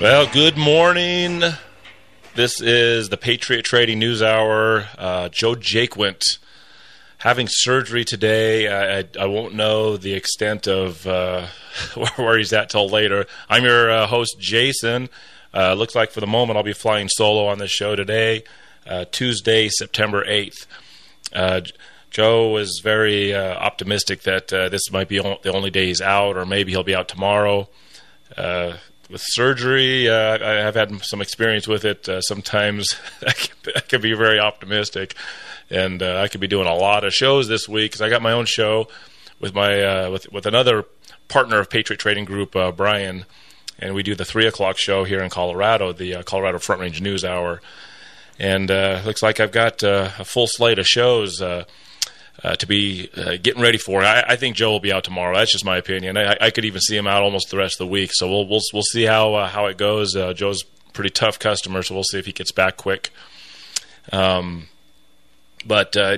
Well, good morning. This is the Patriot Trading News Hour. Uh, Joe Jaquint having surgery today. I, I, I, won't know the extent of uh, where he's at till later. I'm your uh, host, Jason. Uh, looks like for the moment I'll be flying solo on this show today, uh, Tuesday, September 8th. Uh, Joe was very optimistic that this might be the only day he's out, or maybe he'll be out tomorrow with surgery, uh, I have had some experience with it. Uh, sometimes I can, I can, be very optimistic, and uh, I could be doing a lot of shows this week because I got my own show with my uh, with with another partner of Patriot Trading Group, uh, Brian, and we do the three o'clock show here in Colorado, the uh, Colorado Front Range News Hour, and looks like I've got a full slate of shows uh, to be uh, getting ready for. I, I, think Joe will be out tomorrow. That's just my opinion. I, I, could even see him out almost the rest of the week. So we'll we'll we'll see how uh, how it goes. Uh, Joe's pretty tough customer, so we'll see if he gets back quick. Um, but uh,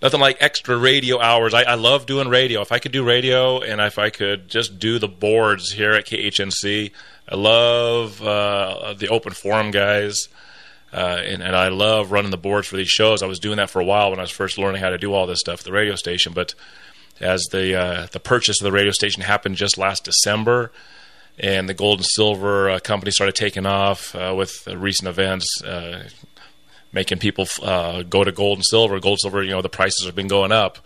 nothing like extra radio hours. I, I, love doing radio. If I could do radio, and if I could just do the boards here at KHNC, I love uh, the open forum guys. Uh, and, and, I love running the boards for these shows. I was doing that for a while when I was first learning how to do all this stuff at the radio station. But as the uh, the purchase of the radio station happened just last December, and the gold and silver uh, company started taking off uh, with recent events, uh, making people uh, go to gold and silver. Gold and silver, you know, the prices have been going up.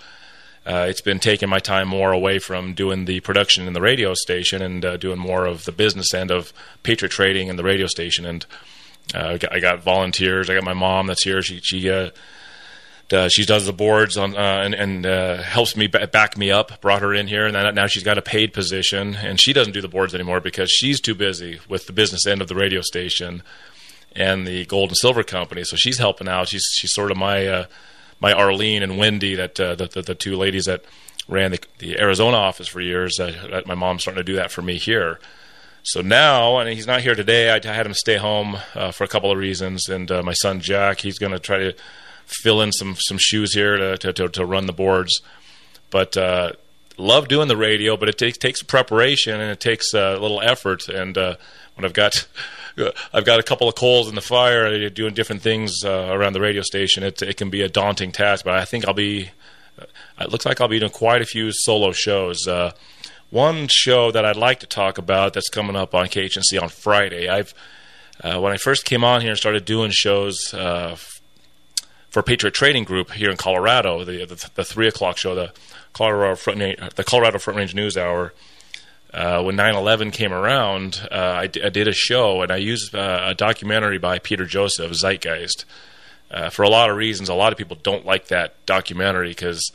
it's been taking my time more away from doing the production in the radio station and doing more of the business end of Patriot Trading and the radio station and uh, I got volunteers. I got my mom that's here. She she uh, uh, she does the boards on uh, and, and uh, helps me back me up. Brought her in here, and then, now she's got a paid position, and she doesn't do the boards anymore because she's too busy with the business end of the radio station and the gold and silver company. So she's helping out. She's she's sort of my uh, my Arlene and Wendy, that the, the, the two ladies that ran the, the Arizona office for years. my mom's starting to do that for me here. So now, and he's not here today. I had him stay home uh, for a couple of reasons, and uh, my son Jack, he's going to try to fill in some some shoes here to to, to, to run the boards. But uh, love doing the radio, but it takes takes preparation and it takes uh, a little effort. And uh, when I've got I've got a couple of coals in the fire, doing different things uh, around the radio station, it it can be a daunting task. But I think I'll be. It looks like I'll be doing quite a few solo shows. One show that I'd like to talk about that's coming up on KHNC on Friday. I've uh, when I first came on here and started doing shows uh, for Patriot Trading Group here in Colorado, the the, the three o'clock show, the Colorado Front the Colorado Front Range News Hour. Uh, when 9/11 came around, uh, I, d- I did a show and I used uh, a documentary by Peter Joseph, Zeitgeist. Uh, for a lot of reasons, a lot of people don't like that documentary because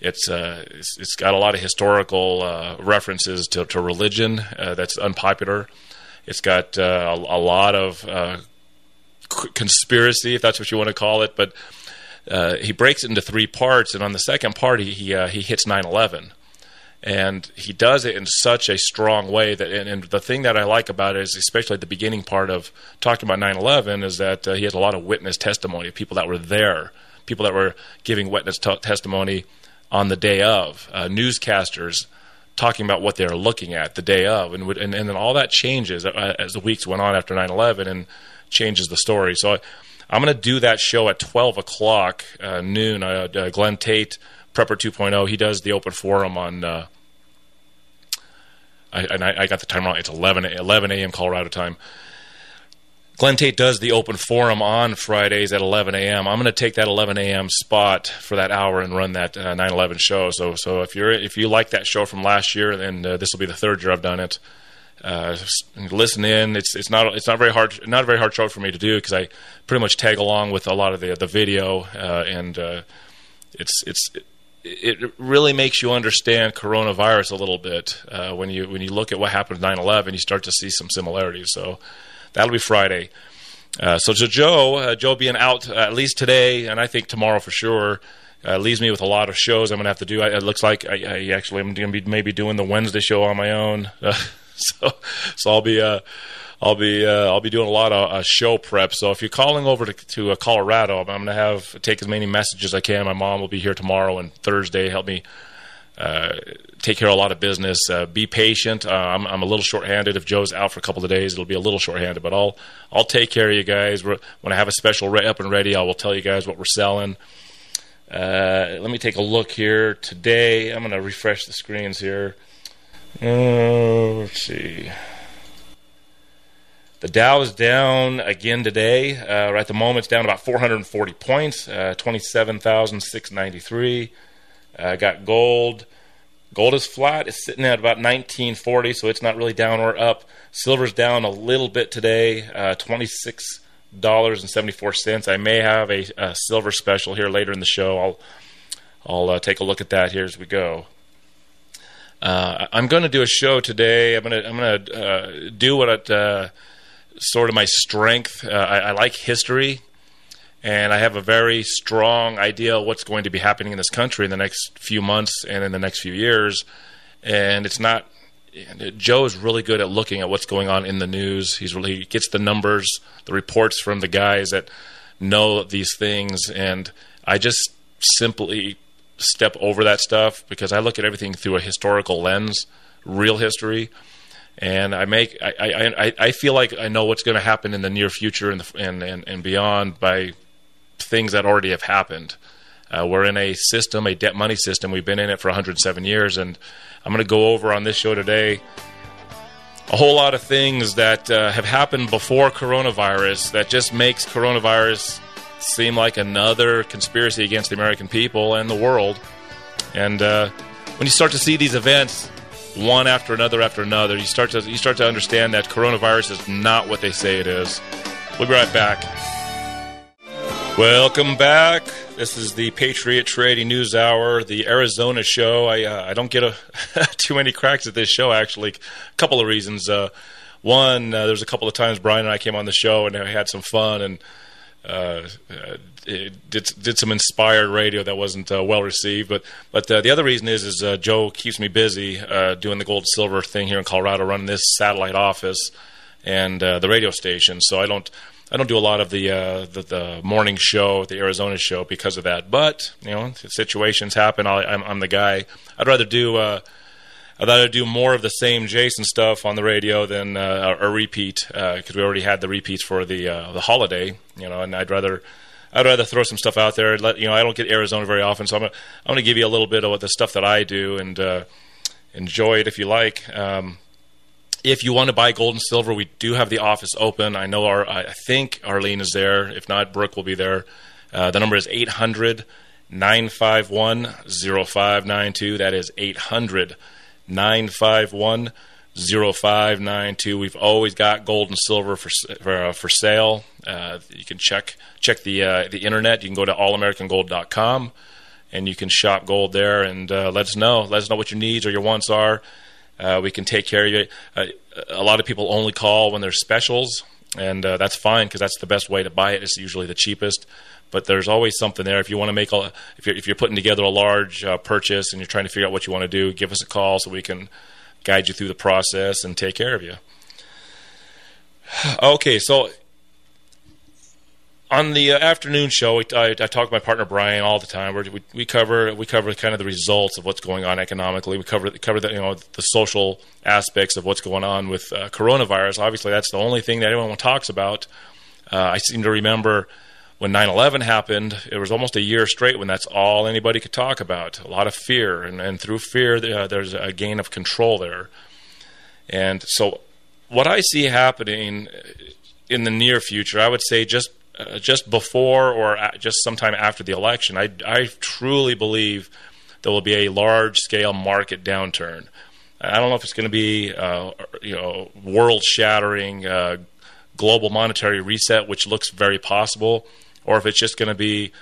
it's, uh, it's, it's got a lot of historical uh, references to, to religion uh, that's unpopular. It's got uh, a, a, lot of uh, conspiracy, if that's what you want to call it. But uh, he breaks it into three parts, and on the second part, he he, he hits 9/11, and he does it in such a strong way that. And, and, the thing that I like about it is, especially the beginning part of talking about 9/11, is that he has a lot of witness testimony of people that were there, people that were giving witness t- testimony on the day of, uh, newscasters talking about what they're looking at the day of, and and, and then all that changes uh, as the weeks went on after 9/11 and changes the story. So I, am going to do that show at 12 o'clock uh, noon. Uh, uh Glenn Tate, Prepper 2.0, he does the open forum on. Uh, I, and I, I, got the time wrong. It's 11 11 a.m. Colorado time. Glenn Tate does the open forum on Fridays at 11 a.m. I'm going to take that 11 a.m. spot for that hour and run that uh, 9/11 show. So, so if you're if you like that show from last year, then uh, this will be the third year I've done it. Uh, listen in. It's it's not it's not very hard not a very hard show for me to do because I pretty much tag along with a lot of the the video uh, and uh, it's it's it really makes you understand coronavirus a little bit uh, when you when you look at what happened 9/11. You start to see some similarities. So That'll be Friday. Uh, so, Joe, uh, Joe being out uh, at least today, and I think tomorrow for sure, uh, leaves me with a lot of shows I'm going to have to do. I, it looks like I, I actually am going to be maybe doing the Wednesday show on my own. so, so I'll be. Uh, I'll be uh, I'll be doing a lot of uh, show prep. So if you're calling over to, to uh, Colorado, I'm going to have take as many messages as I can. My mom will be here tomorrow and Thursday. Help me uh, take care of a lot of business. Uh, be patient. Uh, I'm, I'm a little short-handed. If Joe's out for a couple of days, it'll be a little short-handed, but I'll I'll take care of you guys. We're, when I have a special re- up and ready, I will tell you guys what we're selling. Uh, let me take a look here today. I'm going to refresh the screens here. Uh, let's see. The Dow is down again today. Uh, right at the moment, it's down about 440 points, uh, 27,693. Uh, got gold. Gold is flat. It's sitting at about 1940, so it's not really down or up. Silver's down a little bit today, uh, 26 dollars and 74 cents. I may have a, a, silver special here later in the show. I'll I'll uh, take a look at that here as we go. Uh, I'm going to do a show today. I'm going to I'm going to uh, do what uh, sort of my strength. Uh, I, I, like history, and I have a very strong idea of what's going to be happening in this country in the next few months and in the next few years. And it's not. Joe is really good at looking at what's going on in the news. He's really he gets the numbers, the reports from the guys that know these things, and I just simply step over that stuff because I look at everything through a historical lens, real history, and I make I I, I feel like I know what's going to happen in the near future and, the, and, and and beyond by things that already have happened. Uh, we're in a system, a debt money system. We've been in it for 107 years, and I'm going to go over on this show today a whole lot of things that uh, have happened before coronavirus that just makes coronavirus seem like another conspiracy against the American people and the world. And uh, when you start to see these events one after another after another, you start to you start to understand that coronavirus is not what they say it is. We'll be right back. Welcome back. This is the Patriot Trading News Hour, the Arizona show. I uh, I don't get a, too many cracks at this show actually. A couple of reasons. Uh, one, uh, there's a couple of times Brian and I came on the show and I had some fun and uh, did did some inspired radio that wasn't uh, well received. But but uh, the other reason is is uh, Joe keeps me busy uh, doing the gold silver thing here in Colorado, running this satellite office and uh, the radio station. So I don't I don't do a lot of the, uh, the, the morning show, the Arizona show, because of that. But you know, situations happen. I, am the guy. I'd rather do uh, I'd rather do more of the same Jason stuff on the radio than uh, a, repeat because uh, we already had the repeats for the uh, the holiday. You know, and I'd rather. I'd rather throw some stuff out there. Let you know, I don't get Arizona very often, so I'm gonna, I'm to give you a little bit of the stuff that I do and uh, enjoy it if you like. Um, if you want to buy gold and silver, we do have the office open. I know our, I think Arlene is there. If not, Brooke will be there. Uh, the number is 800 951 0592. That is 800 951 0592. We've always got gold and silver for for, uh, for sale. Uh, you can check check the uh, the internet. You can go to allamericangold.com and you can shop gold there and uh, let us know. Let us know what your needs or your wants are. Uh, we can take care of you. Uh, a lot of people only call when there's specials, and uh, that's fine because that's the best way to buy it. It's usually the cheapest, but there's always something there. If you want to make a, if you're if you're putting together a large uh, purchase and you're trying to figure out what you want to do, give us a call so we can guide you through the process and take care of you. Okay, so on the uh, afternoon show, I, I, talk to my partner Brian all the time. We, we cover we cover kind of the results of what's going on economically. We cover cover the you know the social aspects of what's going on with uh, coronavirus. Obviously, that's the only thing that anyone talks about. Uh, I seem to remember when 9/11 happened. It was almost a year straight when that's all anybody could talk about. A lot of fear, and, and through fear, uh, there's a gain of control there. And so, what I see happening in the near future, I would say just uh, just before or just sometime after the election, I, I truly believe there will be a large scale market downturn. I don't know if it's going to be uh, you know world shattering uh, global monetary reset, which looks very possible, or if it's just going to be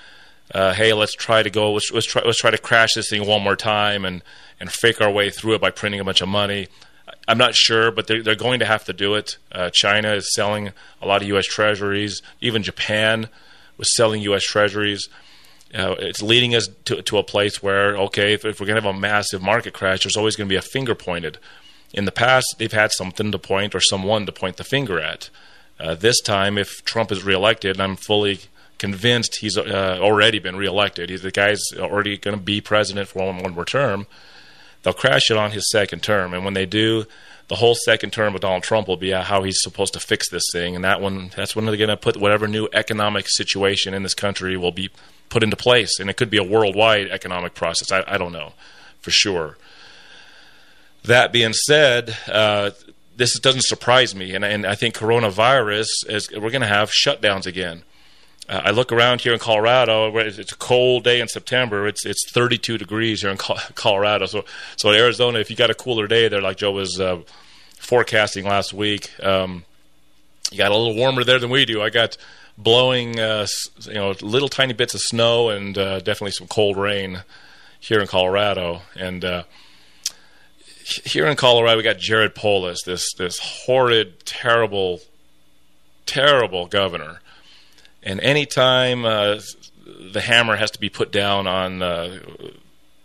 uh, hey, let's try to go let's, let's try let's try to crash this thing one more time and and fake our way through it by printing a bunch of money. I'm not sure, but they're, they're going to have to do it. Uh, China is selling a lot of U.S. treasuries. Even Japan was selling U.S. treasuries. Uh, it's leading us to, to a place where, okay, if, if we're going to have a massive market crash, there's always going to be a finger pointed. In the past, they've had something to point or someone to point the finger at. Uh, this time, if Trump is reelected, and I'm fully convinced he's uh, already been reelected. He's the guy's already going to be president for one, one more term they'll crash it on his second term. And when they do, the whole second term of Donald Trump will be how he's supposed to fix this thing, and that one that's when they're going to put whatever new economic situation in this country will be put into place, and it could be a worldwide economic process. I, I don't know for sure. That being said, uh, this doesn't surprise me, and, and I think coronavirus is we're going to have shutdowns again. I look around here in Colorado. It's a cold day in September. It's it's 32 degrees here in Colorado. So so Arizona, if you got a cooler day there, like Joe was uh, forecasting last week, um, you got a little warmer there than we do. I got blowing, uh, you know, little tiny bits of snow and uh, definitely some cold rain here in Colorado. And uh, here in Colorado, we got Jared Polis, this this horrid, terrible, terrible governor and anytime uh, the hammer has to be put down on uh,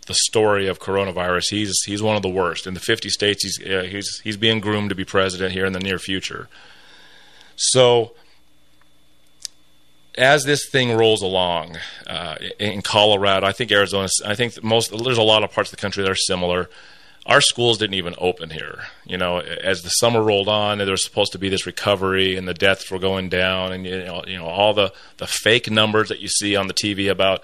the story of coronavirus, he's he's one of the worst. In the 50 states, he's uh, he's he's being groomed to be president here in the near future. So as this thing rolls along uh, in Colorado, I think Arizona, I think most there's a lot of parts of the country that are similar our schools didn't even open here. You know, as the summer rolled on, there was supposed to be this recovery, and the deaths were going down, and you know, you know, all the the fake numbers that you see on the TV about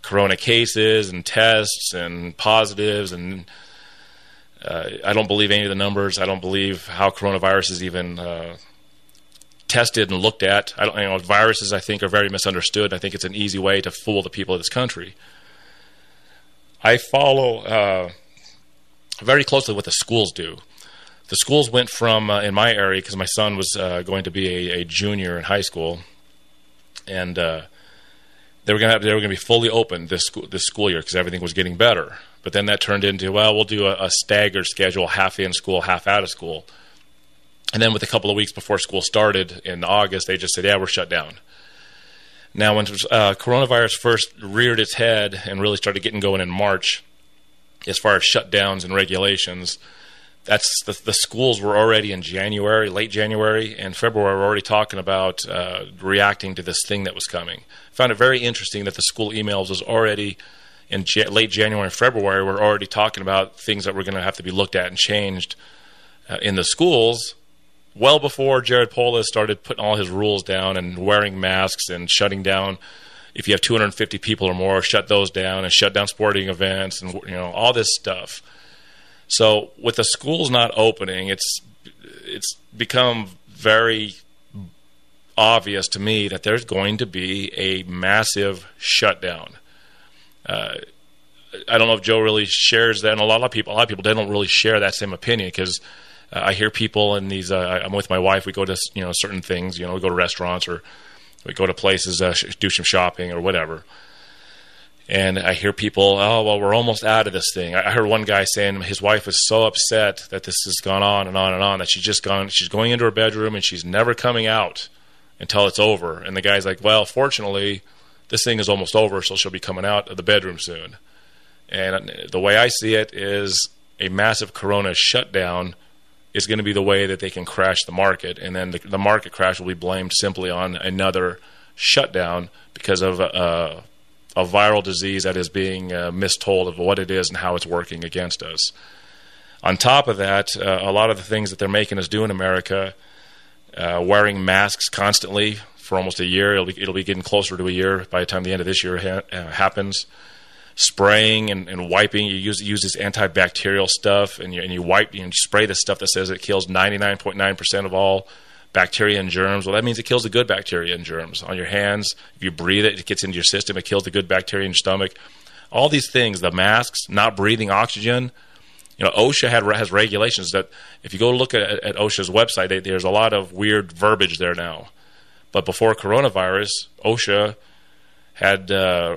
corona cases and tests and positives, and uh, I don't believe any of the numbers. I don't believe how coronavirus is even. Uh, tested and looked at. I don't, you know, viruses I think are very misunderstood. I think it's an easy way to fool the people of this country. I follow uh, very closely what the schools do. The schools went from uh, in my area because my son was uh, going to be a, a, junior in high school, and uh, they were going to they were going to be fully open this school this school year because everything was getting better. But then that turned into well, we'll do a, a staggered schedule, half in school, half out of school. And then, with a couple of weeks before school started in August, they just said, "Yeah, we're shut down." Now, when uh, coronavirus first reared its head and really started getting going in March, as far as shutdowns and regulations. That's the, the schools were already in January, late January and February, were already talking about uh, reacting to this thing that was coming. I found it very interesting that the school emails was already in late January and February. We're already talking about things that were going to have to be looked at and changed uh, in the schools well before Jared Polis started putting all his rules down and wearing masks and shutting down if you have 250 people or more, shut those down and shut down sporting events and you know all this stuff. So with the schools not opening, it's it's become very obvious to me that there's going to be a massive shutdown. Uh, I don't know if Joe really shares that, and a lot of people, a lot of people, they don't really share that same opinion because uh, I hear people in these. Uh, I'm with my wife. We go to you know certain things. You know, we go to restaurants or we go to places, uh, do some shopping or whatever. And I hear people, oh, well, we're almost out of this thing. I heard one guy saying his wife is so upset that this has gone on and on and on that she's just gone, she's going into her bedroom and she's never coming out until it's over. And the guy's like, well, fortunately, this thing is almost over, so she'll be coming out of the bedroom soon. And the way I see it is a massive corona shutdown is going to be the way that they can crash the market, and then the, the market crash will be blamed simply on another shutdown because of a, a viral disease that is being uh, mistold of what it is and how it's working against us. On top of that, uh, a lot of the things that they're making us do in America, uh, wearing masks constantly for almost a year, it'll be, it'll be getting closer to a year by the time the end of this year ha- uh, happens spraying and, and wiping. You use use this antibacterial stuff, and you, and you wipe and you spray the stuff that says it kills 99.9% of all bacteria and germs. Well, that means it kills the good bacteria and germs on your hands. If you breathe it, it gets into your system. It kills the good bacteria in your stomach. All these things, the masks, not breathing oxygen. You know, OSHA had, has regulations that if you go look at, at OSHA's website, they, there's a lot of weird verbiage there now. But before coronavirus, OSHA had uh,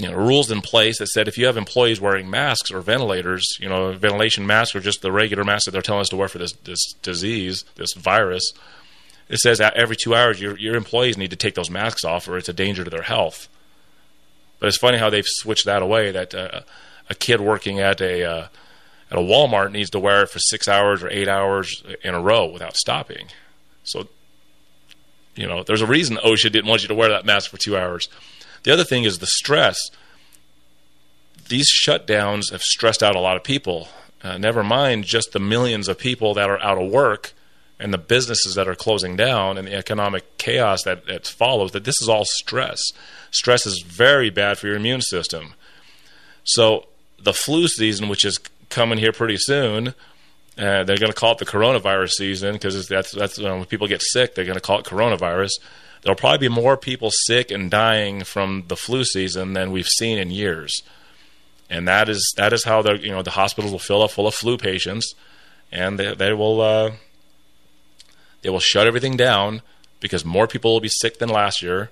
you know, rules in place that said if you have employees wearing masks or ventilators, you know, ventilation masks or just the regular masks that they're telling us to wear for this this disease, this virus, it says every two hours your your employees need to take those masks off or it's a danger to their health. But it's funny how they've switched that away. That uh, a kid working at a uh, at a Walmart needs to wear it for six hours or eight hours in a row without stopping. So, you know, there's a reason OSHA didn't want you to wear that mask for two hours. The other thing is the stress. these shutdowns have stressed out a lot of people. Uh, never mind just the millions of people that are out of work and the businesses that are closing down and the economic chaos that, that follows, that this is all stress. Stress is very bad for your immune system. So the flu season, which is coming here pretty soon, uh, they're going to call it the coronavirus season because that's that's you know, when people get sick, they're going to call it coronavirus. There'll probably be more people sick and dying from the flu season than we've seen in years, and that is that is how the you know the hospitals will fill up full of flu patients, and they, they will uh, they will shut everything down because more people will be sick than last year.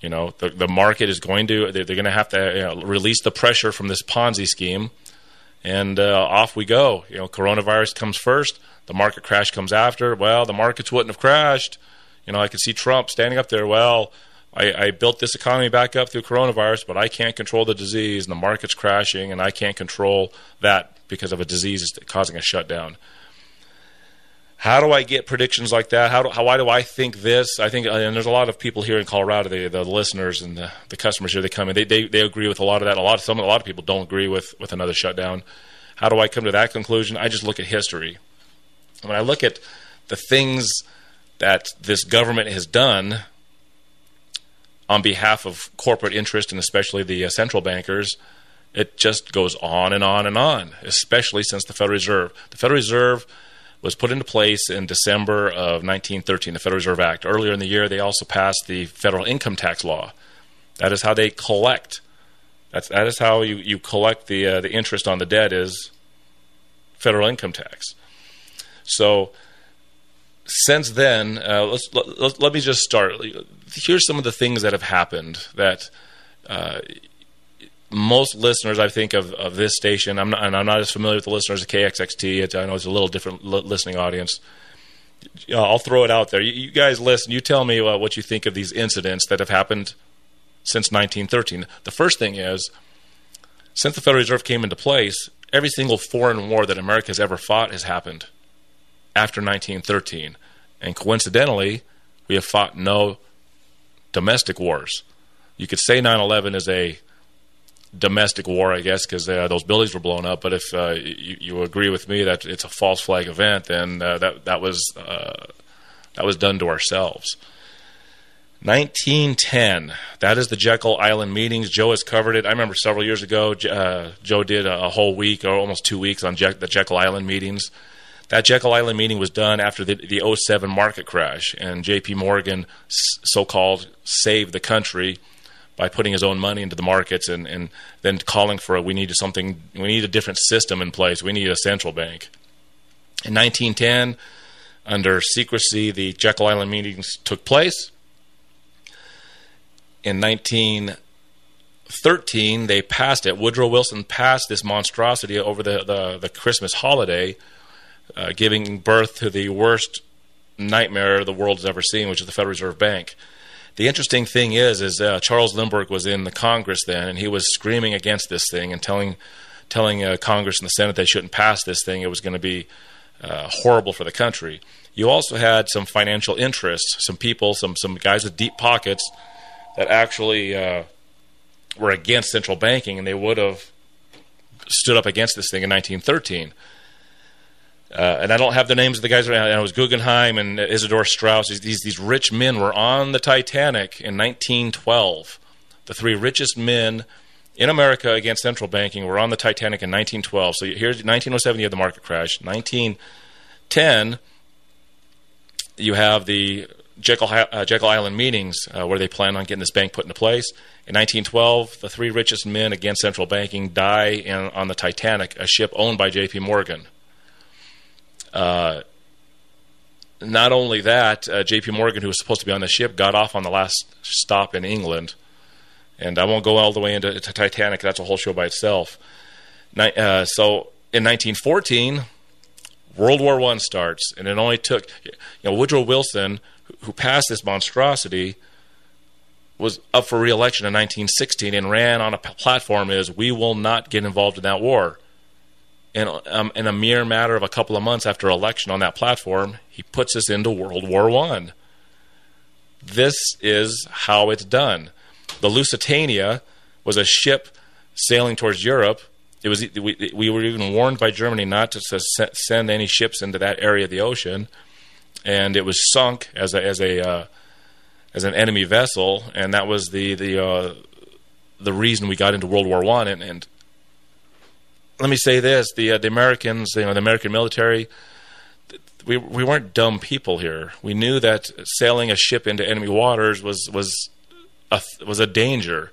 You know, the the market is going to they're, they're going to have to you know, release the pressure from this Ponzi scheme, and uh, off we go. You know, coronavirus comes first, the market crash comes after. Well, the markets wouldn't have crashed. You know, I could see Trump standing up there. Well, I, I, built this economy back up through coronavirus, but I can't control the disease, and the market's crashing, and I can't control that because of a disease causing a shutdown. How do I get predictions like that? How, do, how why do I think this? I think, and there's a lot of people here in Colorado, the, the listeners and the, the customers here, they come in, they, they, they agree with a lot of that. A lot of some, a lot of people don't agree with with another shutdown. How do I come to that conclusion? I just look at history. When I look at the things that this government has done on behalf of corporate interest and especially the uh, central bankers, it just goes on and on and on, especially since the Federal Reserve. The Federal Reserve was put into place in December of 1913, the Federal Reserve Act. Earlier in the year, they also passed the federal income tax law. That is how they collect. That's, that is how you, you collect the, uh, the interest on the debt is federal income tax. So since then, uh, let's, let, let, me just start. Here's some of the things that have happened that uh, most listeners, I think, of, of this station, I'm not, and I'm not as familiar with the listeners of KXXT. I know it's a little different listening audience. I'll throw it out there. You, you guys listen. You tell me uh, what you think of these incidents that have happened since 1913. The first thing is, since the Federal Reserve came into place, every single foreign war that America has ever fought has happened after 1913. And coincidentally, we have fought no domestic wars. You could say 9 11 is a domestic war, I guess, because uh, those buildings were blown up. But if uh, you, you, agree with me that it's a false flag event, then uh, that that was uh, that was done to ourselves. 1910. That is the Jekyll Island meetings. Joe has covered it. I remember several years ago, uh, Joe did a, a, whole week or almost two weeks on Je- the Jekyll Island meetings. That Jekyll Island meeting was done after the, the 07 market crash, and J.P. Morgan, so called, saved the country by putting his own money into the markets and, and then calling for a, we need something, we need a different system in place. We need a central bank. In 1910, under secrecy, the Jekyll Island meetings took place. In 1913, they passed it. Woodrow Wilson passed this monstrosity over the, the, the Christmas holiday, uh, giving birth to the worst nightmare the world has ever seen, which is the Federal Reserve Bank. The interesting thing is, is uh, Charles Lindbergh was in the Congress then, and he was screaming against this thing and telling, telling uh, Congress and the Senate they shouldn't pass this thing. It was going to be uh, horrible for the country. You also had some financial interests, some people, some some guys with deep pockets that actually uh, were against central banking, and they would have stood up against this thing in 1913. Uh, and I don't have the names of the guys right now. It was Guggenheim and Isidor Straus. These, these rich men were on the Titanic in 1912. The three richest men in America against central banking were on the Titanic in 1912. So here's 1907, you have the market crash. 1910, you have the Jekyll, uh, Jekyll Island meetings uh, where they plan on getting this bank put into place. In 1912, the three richest men against central banking die in, on the Titanic, a ship owned by J.P. Morgan. Uh, not only that, uh, J.P. Morgan, who was supposed to be on the ship, got off on the last stop in England. And I won't go all the way into Titanic. That's a whole show by itself. Uh, so in 1914, World War One starts, and it only took you know Woodrow Wilson, who passed this monstrosity, was up for re-election in 1916 and ran on a platform is we will not get involved in that war in, um, in a mere matter of a couple of months after election on that platform, he puts us into World War One. This is how it's done. The Lusitania was a ship sailing towards Europe. It was we, we were even warned by Germany not to send any ships into that area of the ocean, and it was sunk as a as a uh, as an enemy vessel, and that was the the uh, the reason we got into World War One. And, and, let me say this: the uh, the Americans, you know, the American military, we we weren't dumb people here. We knew that sailing a ship into enemy waters was was a was a danger.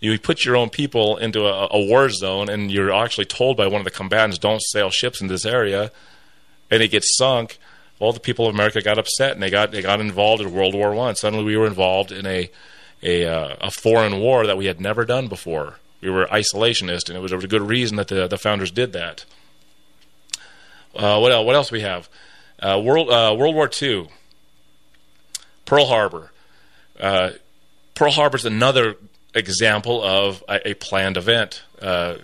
You put your own people into a, a war zone, and you're actually told by one of the combatants, "Don't sail ships in this area," and it gets sunk all the people of America got upset and they got they got involved in World War One. Suddenly, we were involved in a a, uh, a foreign war that we had never done before. We were isolationist, and it was, a good reason that the the founders did that. Uh, what else? What else we have? Uh, World uh, World War Two. Pearl Harbor. Uh, Pearl Harbor is another example of a, a planned event. Uh,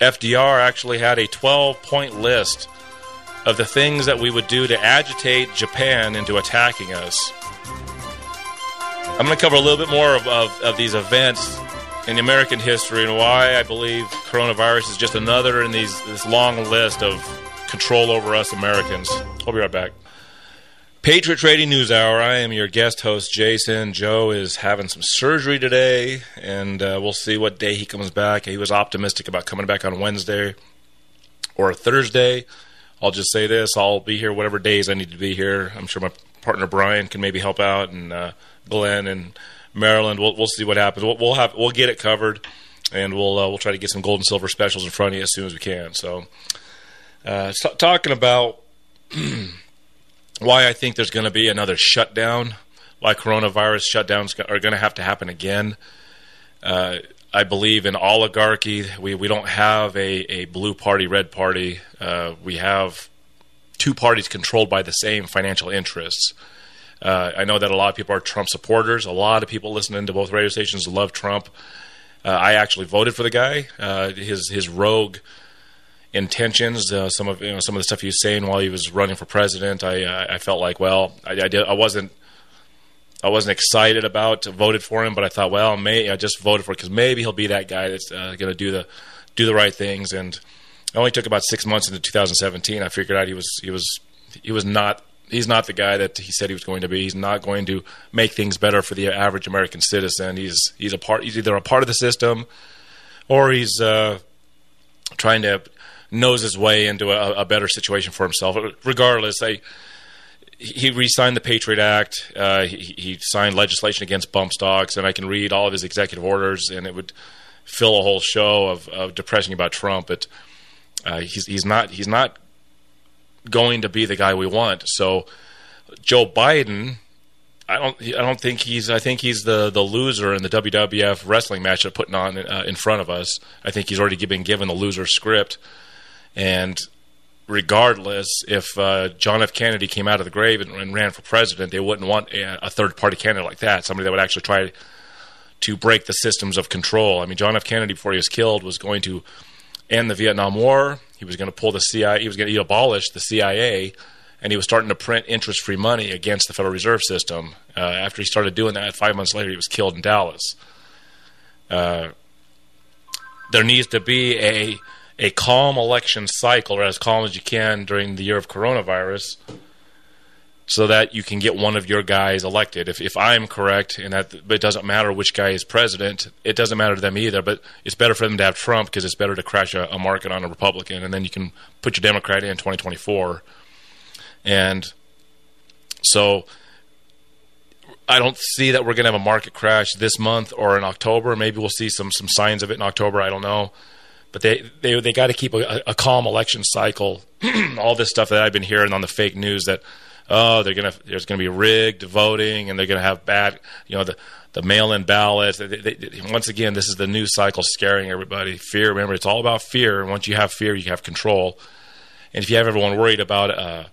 FDR actually had a 12 point list of the things that we would do to agitate Japan into attacking us. I'm going to cover a little bit more of, of, of these events in American history and why I believe coronavirus is just another in these this long list of control over us Americans. I'll be right back. Patriot Trading News Hour. I am your guest host, Jason. Joe is having some surgery today, and uh, we'll see what day he comes back. He was optimistic about coming back on Wednesday or Thursday. I'll just say this: I'll be here whatever days I need to be here. I'm sure my partner Brian can maybe help out, and uh, Glenn and Maryland. We'll we'll see what happens. We'll, we'll have we'll get it covered, and we'll uh, we'll try to get some gold and silver specials in front of you as soon as we can. So, uh, t- talking about why I think there's going to be another shutdown, why coronavirus shutdowns are going to have to happen again. Uh, I believe in oligarchy. We we don't have a, a blue party, red party. Uh, we have two parties controlled by the same financial interests. Uh, I know that a lot of people are Trump supporters. A lot of people listening to both radio stations love Trump. Uh, I actually voted for the guy. Uh, his his rogue intentions, uh, some of you know, some of the stuff he was saying while he was running for president, I I felt like well, I, I, did, I wasn't I wasn't excited about. Voted for him, but I thought, well, may I just voted for because maybe he'll be that guy that's uh, going to do the do the right things. And it only took about six months into 2017. I figured out he was he was he was not he's not the guy that he said he was going to be. He's not going to make things better for the average American citizen. He's he's a part. He's either a part of the system, or he's uh, trying to nose his way into a, a better situation for himself. Regardless, I he re-signed the Patriot Act. Uh, he, he, signed legislation against bump stocks, and I can read all of his executive orders, and it would fill a whole show of, of depressing about Trump. But uh, he's he's not he's not going to be the guy we want. So Joe Biden, I don't I don't think he's I think he's the the loser in the WWF wrestling match they're putting on uh, in front of us. I think he's already been given the loser script, and regardless, if uh, John F. Kennedy came out of the grave and, and ran for president, they wouldn't want a, a, third party candidate like that, somebody that would actually try to break the systems of control. I mean, John F. Kennedy, before he was killed, was going to end the Vietnam War. He was going to pull the CIA, he was going to abolish the CIA, and he was starting to print interest free money against the Federal Reserve System. Uh, after he started doing that, five months later, he was killed in Dallas. Uh, there needs to be a a calm election cycle, or as calm as you can during the year of coronavirus, so that you can get one of your guys elected. If, if I'm correct, and that it doesn't matter which guy is president, it doesn't matter to them either. But it's better for them to have Trump because it's better to crash a, a market on a Republican, and then you can put your Democrat in 2024. And so I don't see that we're going to have a market crash this month or in October. Maybe we'll see some some signs of it in October. I don't know but they they they got to keep a, a, calm election cycle. All this stuff that I've been hearing on the fake news that oh they're gonna there's gonna be rigged voting and they're gonna have bad you know the the mail-in ballots. They, they, they, once again, this is the news cycle scaring everybody. Fear. Remember, it's all about fear. And once you have fear, you have control. And if you have everyone worried about uh,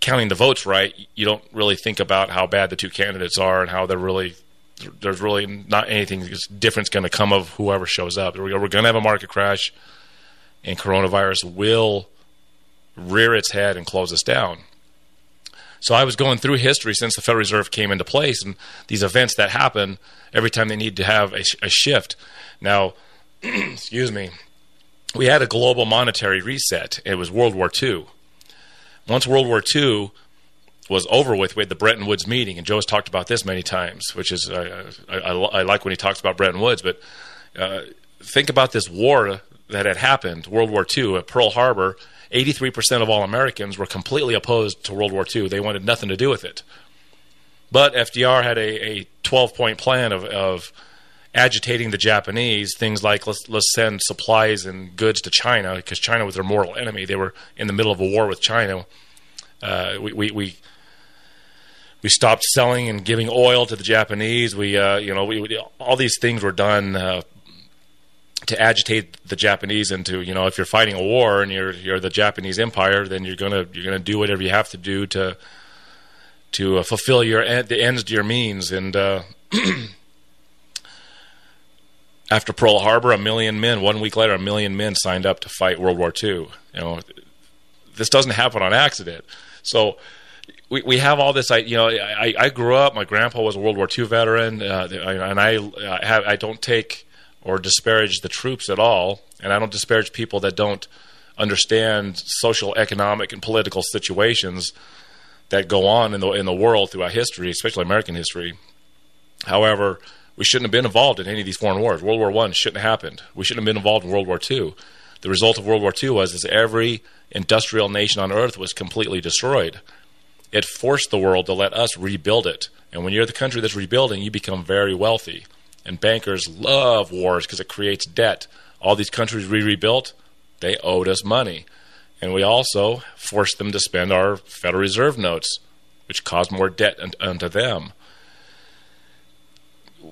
counting the votes right, you don't really think about how bad the two candidates are and how they're really there's really not anything different going to come of whoever shows up. We're going to have a market crash, and coronavirus will rear its head and close us down. So I was going through history since the Federal Reserve came into place, and these events that happen every time they need to have a, a shift. Now, excuse me, we had a global monetary reset. It was World War II. Once World War II was over with, we had the Bretton Woods meeting, and Joe has talked about this many times, which is I, I, I like when he talks about Bretton Woods. But uh, think about this war that had happened, World War II at Pearl Harbor. 83% of all Americans were completely opposed to World War II. They wanted nothing to do with it. But FDR had a, a 12 point plan of, of agitating the Japanese. Things like let's let's send supplies and goods to China because China was their mortal enemy. They were in the middle of a war with China. Uh, we, we, we we stopped selling and giving oil to the Japanese. We uh, you know we, we, all these things were done. Uh, to agitate the Japanese into, you know, if you're fighting a war and you're you're the Japanese Empire, then you're gonna you're gonna do whatever you have to do to to uh, fulfill your the ends to your means. And uh, after Pearl Harbor, a million men. One week later, a million men signed up to fight World War II. You know, this doesn't happen on accident. So we, we have all this. I you know I, I grew up. My grandpa was a World War II veteran, uh, and I have, I don't take or disparage the troops at all, and I don't disparage people that don't understand social, economic, and political situations that go on in the in the world throughout history, especially American history. However, we shouldn't have been involved in any of these foreign wars. World War One shouldn't have happened. We shouldn't have been involved in World War Two. The result of World War II was is every industrial nation on earth was completely destroyed. It forced the world to let us rebuild it. And when you're the country that's rebuilding, you become very wealthy. And bankers love wars because it creates debt. All these countries we rebuilt, they owed us money. And we also forced them to spend our Federal Reserve notes, which caused more debt unto them.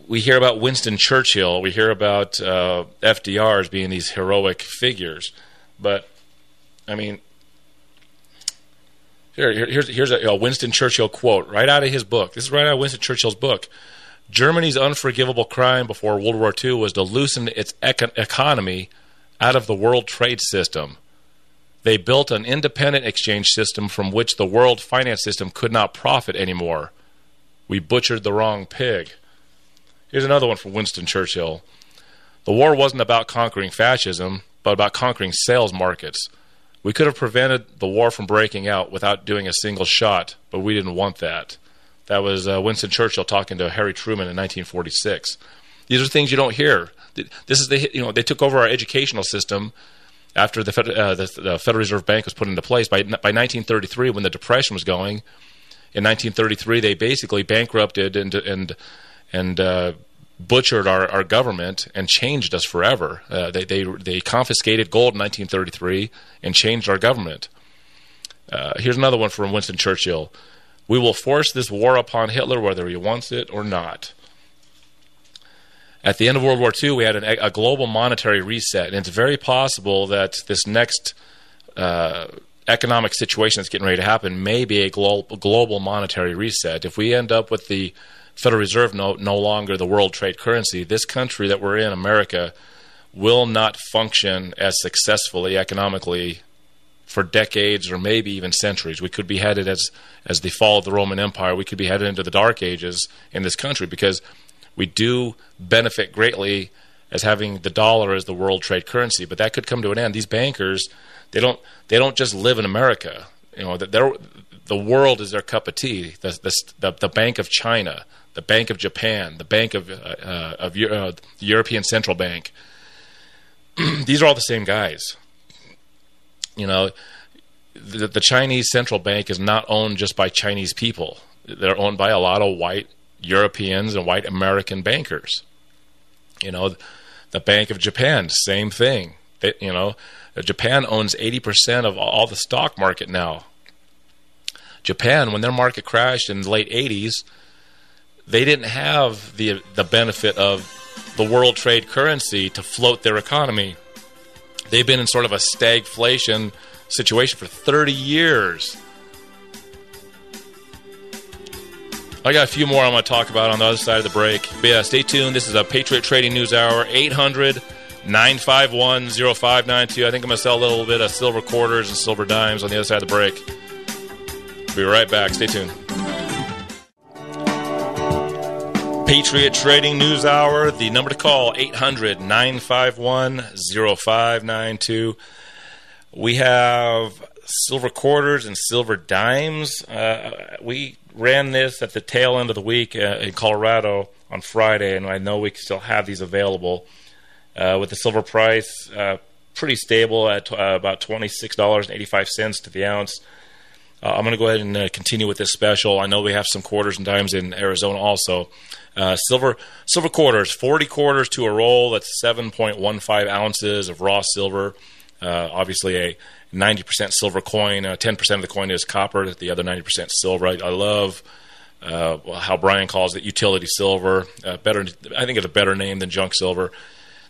We hear about Winston Churchill, we hear about uh, being these heroic figures. But, I mean, here, here's, here's a, a Winston Churchill quote right out of his book. This is right out of Winston Churchill's book. Germany's unforgivable crime before World War II was to loosen its econ- economy out of the world trade system. They built an independent exchange system from which the world finance system could not profit anymore. We butchered the wrong pig. Here's another one from Winston Churchill. The war wasn't about conquering fascism, but about conquering sales markets. We could have prevented the war from breaking out without doing a single shot, but we didn't want that. That was uh, Winston Churchill talking to Harry Truman in 1946. These are things you don't hear. This is the you know they took over our educational system after the, uh, the, the, Federal Reserve Bank was put into place. By by 1933, when the Depression was going, in 1933 they basically bankrupted and and and uh, butchered our, our government and changed us forever. Uh, they they they confiscated gold in 1933 and changed our government. Uh, here's another one from Winston Churchill. We will force this war upon Hitler whether he wants it or not. At the end of World War II, we had an, a global monetary reset, and it's very possible that this next uh, economic situation that's getting ready to happen may be a glo- global monetary reset. If we end up with the Federal Reserve note no longer the world trade currency, this country that we're in, America, will not function as successfully economically for decades or maybe even centuries. We could be headed as as the fall of the Roman Empire. We could be headed into the Dark Ages in this country because we do benefit greatly as having the dollar as the world trade currency. But that could come to an end. These bankers, they don't they don't just live in America. You know, they're, the world is their cup of tea. The, the, the Bank of China, the Bank of Japan, the Bank of uh, uh of uh, the European Central Bank. These are all the same guys. You know, the, the Chinese central bank is not owned just by Chinese people. They're owned by a lot of white Europeans and white American bankers. You know, the Bank of Japan, same thing. You know, Japan owns 80% of all the stock market now. Japan, when their market crashed in the late 80s, they didn't have the the benefit of the world trade currency to float their economy they've been in sort of a stagflation situation for 30 years. I got a few more I'm going to talk about on the other side of the break. But yeah, stay tuned. This is a Patriot Trading News Hour, 800 951 0592. I think I'm going to sell a little bit of silver quarters and silver dimes on the other side of the break. Be right back. Stay tuned. Patriot Trading News Hour. The number to call 800 951 0592. We have silver quarters and silver dimes. Uh, we ran this at the tail end of the week uh, in Colorado on Friday, and I know we still have these available. Uh, with the silver price uh, pretty stable at uh, about $26.85 to the ounce. Uh, I'm going to go ahead and continue with this special. I know we have some quarters and dimes in Arizona also. Uh, silver silver quarters, 40 quarters to a roll. That's 7.15 ounces of raw silver. Uh, obviously, a 90% silver coin. 10% uh, of the coin is copper. The other 90% silver. I, I love how Brian calls it utility silver. better, I think it's a better name than junk silver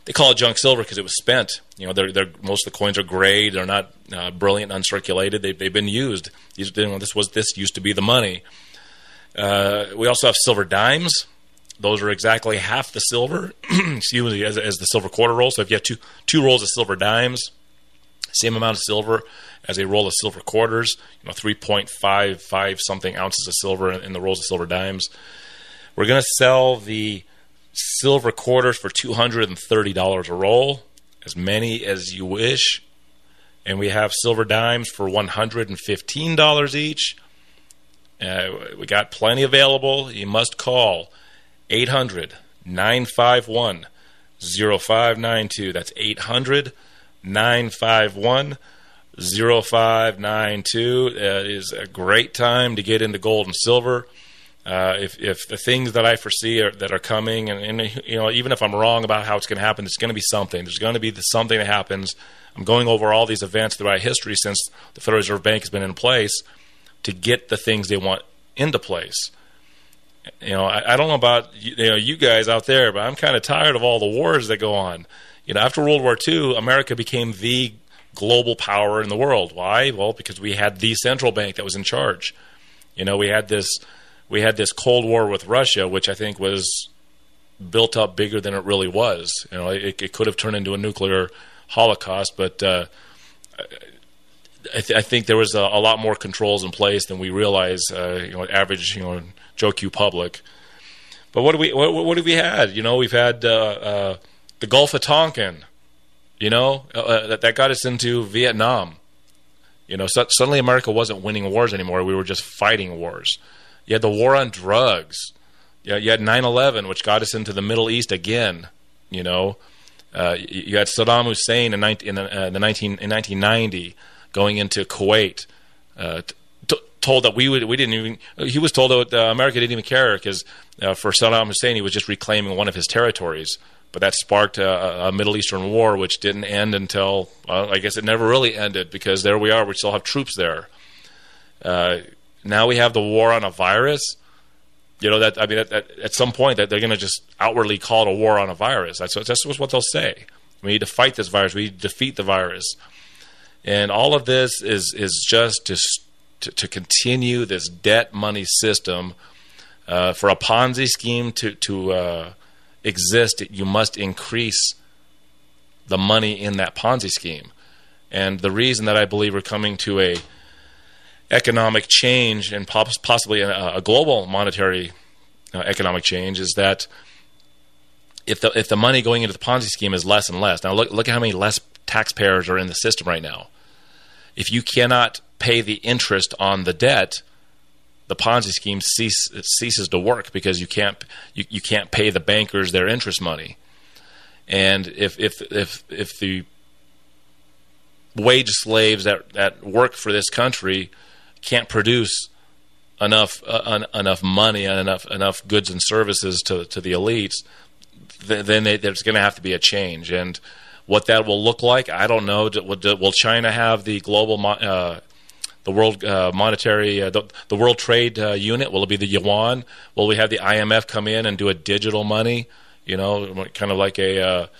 they call it junk silver because it was spent. You know, they're, they're, most of the coins are gray. They're not uh, brilliant, uncirculated. They've, they've been used. These, you know, this was this used to be the money. Uh, we also have silver dimes. Those are exactly half the silver, excuse me, as, as the silver quarter roll. So if you have two two rolls of silver dimes, same amount of silver as a roll of silver quarters. You know, three point five five something ounces of silver in, in the rolls of silver dimes. We're going to sell the silver quarters for $230 a roll, as many as you wish. And we have silver dimes for $115 each. Uh, we got plenty available. You must call 800 951 0592. That's 800 951 0592. It is a great time to get into gold and silver. Uh, if if the things that I foresee are, that are coming, and, and, you know, even if I'm wrong about how it's going to happen, it's going to be something. There's going to be the, something that happens. I'm going over all these events throughout history since the Federal Reserve Bank has been in place to get the things they want into place. You know, I, I don't know about you know you guys out there, but I'm kind of tired of all the wars that go on. You know, after World War II, America became the global power in the world. Why? Well, because we had the central bank that was in charge. You know, we had this we had this Cold War with Russia, which I think was built up bigger than it really was. You know, it, it could have turned into a nuclear holocaust, but uh, I, th- I, think there was a, a, lot more controls in place than we realize. Uh, you know, average you know Joe Q public. But what do we what, what have we had? You know, we've had uh, uh the Gulf of Tonkin. You know, uh, uh, that that got us into Vietnam. You know, so, suddenly America wasn't winning wars anymore. We were just fighting wars. You had the war on drugs. You, you had 9/11, which got us into the Middle East again. You know, uh, you had Saddam Hussein in, 19, in, the, uh, the 19, in 1990 going into Kuwait. Uh, told that we would, we didn't even. He was told that uh, America didn't even care because uh, for Saddam Hussein he was just reclaiming one of his territories. But that sparked a, a Middle Eastern war, which didn't end until well, I guess it never really ended because there we are. We still have troops there. Uh, now we have the war on a virus. You know that I mean, at, at some point that they're going to just outwardly call it a war on a virus. That's what, that's what they'll say. We need to fight this virus. We need to defeat the virus. And all of this is is just to to, to continue this debt money system. Uh, for a Ponzi scheme to to uh, exist, you must increase the money in that Ponzi scheme. And the reason that I believe we're coming to a economic change and possibly a, a global monetary uh, economic change is that if the if the money going into the Ponzi scheme is less and less. Now look look at how many less taxpayers are in the system right now. If you cannot pay the interest on the debt, the Ponzi scheme cease, ceases to work because you can't you, you can't pay the bankers their interest money. And if if if if the wage slaves that that work for this country can't produce enough uh, enough money and enough enough goods and services to to the elites, th- then they, there's going to have to be a change. And what that will look like, I don't know. Will, China have the global uh, the world uh, monetary uh, the, the, world trade uh, unit? Will it be the yuan? Will we have the IMF come in and do a digital money? You know, kind of like a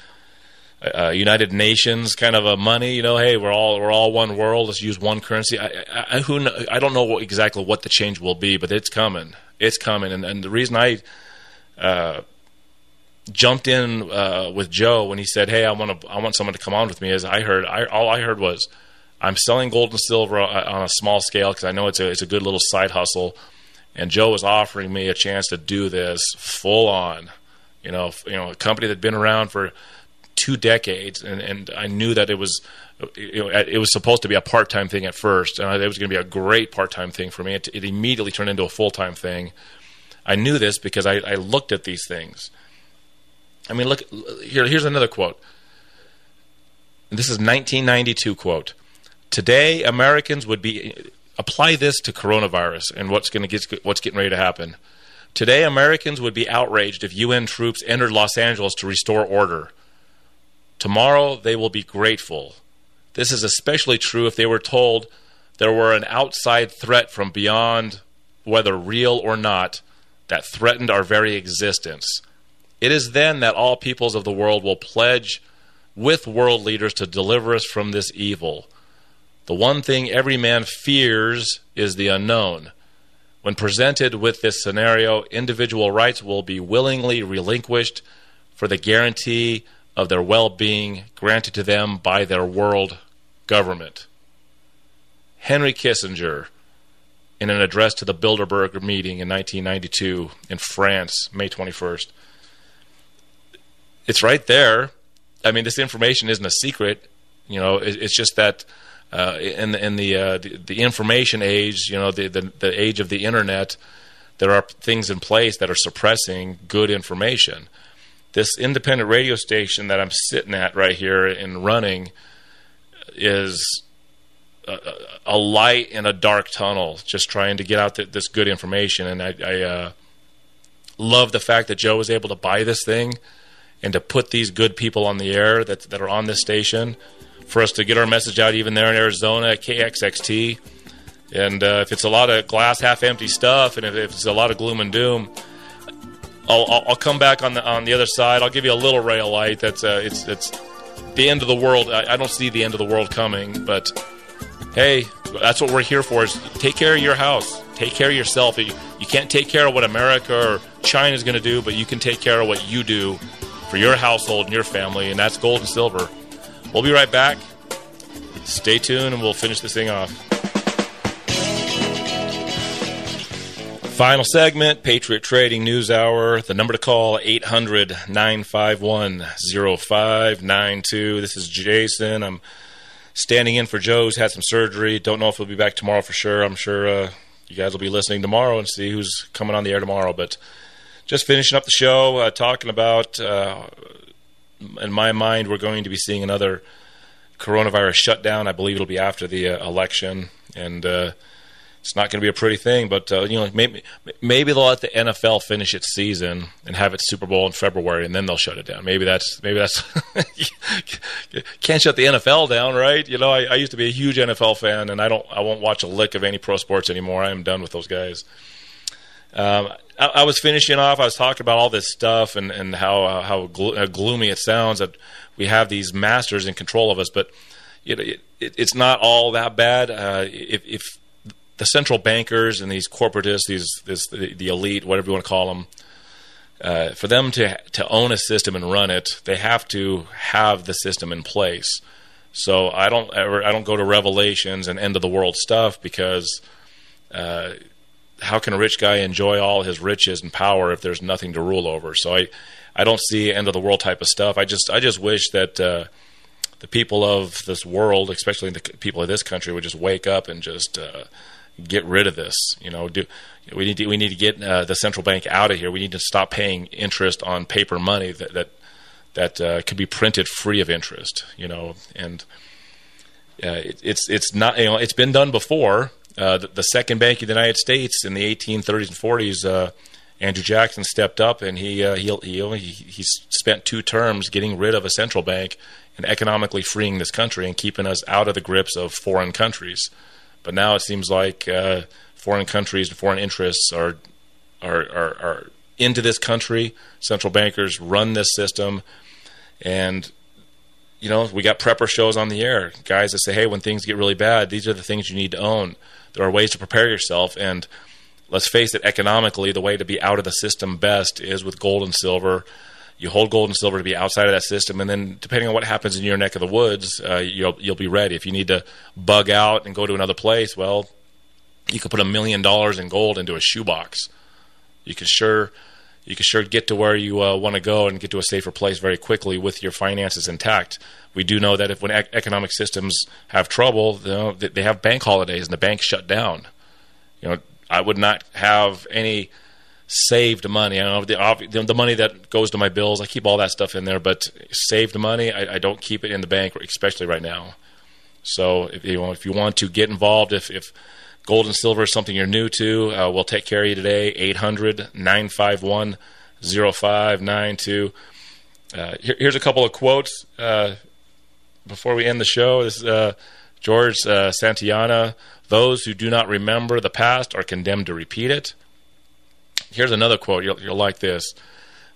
uh, United Nations kind of a money. You know, hey, we're all we're all one world. Let's use one currency. I, I, who know, I don't know what, exactly what the change will be, but it's coming. It's coming, and, and the reason I uh, jumped in uh, with Joe when he said, "Hey, I want to I want someone to come on with me," is I heard I, all I heard was. I'm selling gold and silver on a small scale because I know it's a it's a good little side hustle, and Joe was offering me a chance to do this full on. You know, you know, a company that'd been around for two decades, and, and I knew that it was you know, it was supposed to be a part time thing at first, and it was going to be a great part time thing for me. It, immediately turned into a full time thing. I knew this because I, looked at these things. I mean, look here. Here's another quote. This is 1992 quote. Today, Americans would be apply this to coronavirus and what's going to get what's getting ready to happen. Today, Americans would be outraged if UN troops entered Los Angeles to restore order. Tomorrow, they will be grateful. This is especially true if they were told there were an outside threat from beyond, whether real or not, that threatened our very existence. It is then that all peoples of the world will pledge with world leaders to deliver us from this evil. The one thing every man fears is the unknown. When presented with this scenario, individual rights will be willingly relinquished for the guarantee of their well being granted to them by their world government. Henry Kissinger, in an address to the Bilderberg meeting in 1992 in France, May 21st. It's right there. I mean, this information isn't a secret. You know, it's just that uh, in the in the, uh, the, the information age, you know, the, the the age of the internet, there are things in place that are suppressing good information. This independent radio station that I'm sitting at right here and running is a, a light in a dark tunnel, just trying to get out the, this good information. And I, I uh, love the fact that Joe was able to buy this thing and to put these good people on the air that that are on this station for us to get our message out even there in Arizona at KXXT. And uh, if it's a lot of glass half empty stuff, and if, if it's a lot of gloom and doom, I'll, I'll, I'll, come back on the on the other side. I'll give you a little ray of light. That's uh, it's it's the end of the world. I, I don't see the end of the world coming, but hey, that's what we're here for. Is take care of your house, take care of yourself. You, you can't take care of what America or China is going to do, but you can take care of what you do for your household and your family, and that's gold and silver. We'll be right back. Stay tuned and we'll finish this thing off. Final segment, Patriot Trading News Hour. The number to call, 800 951 0592. This is Jason. I'm standing in for Joe, who's had some surgery. Don't know if he'll be back tomorrow for sure. I'm sure uh, you guys will be listening tomorrow and see who's coming on the air tomorrow. But just finishing up the show, uh, talking about uh, in my mind, we're going to be seeing another coronavirus shutdown. I believe it'll be after the uh, election, and uh, it's not going to be a pretty thing. But uh, you know, maybe maybe they'll let the NFL finish its season and have its Super Bowl in February, and then they'll shut it down. Maybe that's maybe that's can't shut the NFL down, right? You know, I, I used to be a huge NFL fan, and I don't I won't watch a lick of any pro sports anymore. I am done with those guys. Um, I, I, was finishing off. I was talking about all this stuff and and how uh, how glo- gloomy it sounds that we have these masters in control of us, but you know, it, it, it's not all that bad. Uh, if, if, the central bankers and these corporatists, these this, the, the elite, whatever you want to call them, uh, for them to to own a system and run it, they have to have the system in place. So I don't ever I don't go to revelations and end of the world stuff because uh, how can a rich guy enjoy all his riches and power if there's nothing to rule over? So I, I don't see end of the world type of stuff. I just I just wish that uh, the people of this world, especially the people of this country, would just wake up and just uh, get rid of this. You know, do we need to, we need to get uh, the central bank out of here. We need to stop paying interest on paper money that that that uh, could be printed free of interest. You know, and uh, it, it's it's not you know it's been done before uh, the, the, second bank of the United States in the 1830s and 40s, uh, Andrew Jackson stepped up and he uh, he he, only, he spent two terms getting rid of a central bank and economically freeing this country and keeping us out of the grips of foreign countries. But now it seems like uh, foreign countries and foreign interests are, are are are into this country. Central bankers run this system, and you know, we got prepper shows on the air. Guys that say, hey, when things get really bad, these are the things you need to own there are ways to prepare yourself. And let's face it, economically, the way to be out of the system best is with gold and silver. You hold gold and silver to be outside of that system, and then depending on what happens in your neck of the woods, uh, you'll you'll be ready. If you need to bug out and go to another place, well, you could put a million dollars in gold into a shoebox. You could sure you can sure get to where you uh, want to go and get to a safer place very quickly with your finances intact. We do know that if when ec- economic systems have trouble, you know, they have bank holidays and the banks shut down. You know, I would not have any saved money. I know the, the money that goes to my bills, I keep all that stuff in there, but saved money, I, I don't keep it in the bank, especially right now. So if you, if you want to get involved, if, if Gold and silver is something you're new to. Uh, we'll take care of you today. 800 951 0592. Uh, here's a couple of quotes uh, before we end the show. This is uh, George uh, Santayana. Those who do not remember the past are condemned to repeat it. Here's another quote. You'll, you'll like this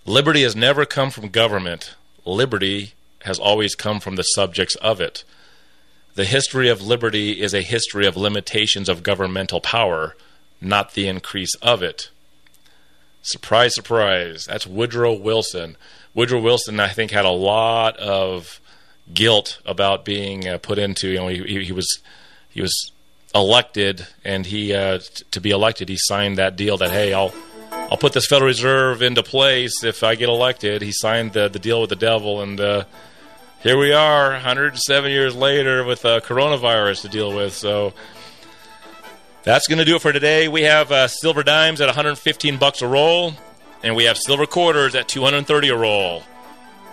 Liberty has never come from government, liberty has always come from the subjects of it. The history of liberty is a history of limitations of governmental power, not the increase of it. Surprise, surprise. That's Woodrow Wilson. Woodrow Wilson, I think, had a lot of guilt about being uh, put into. You know, he, he, was he was elected, and he uh, t- to be elected, he signed that deal that hey, I'll I'll put this Federal Reserve into place if I get elected. He signed the the deal with the devil, and uh, here we are 107 years later with a coronavirus to deal with. So that's going to do it for today. We have uh, silver dimes at 115 bucks a roll, and we have silver quarters at 230 a roll.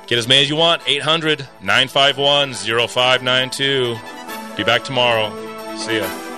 Get as many as you want. 800 951 0592. Be back tomorrow. See ya.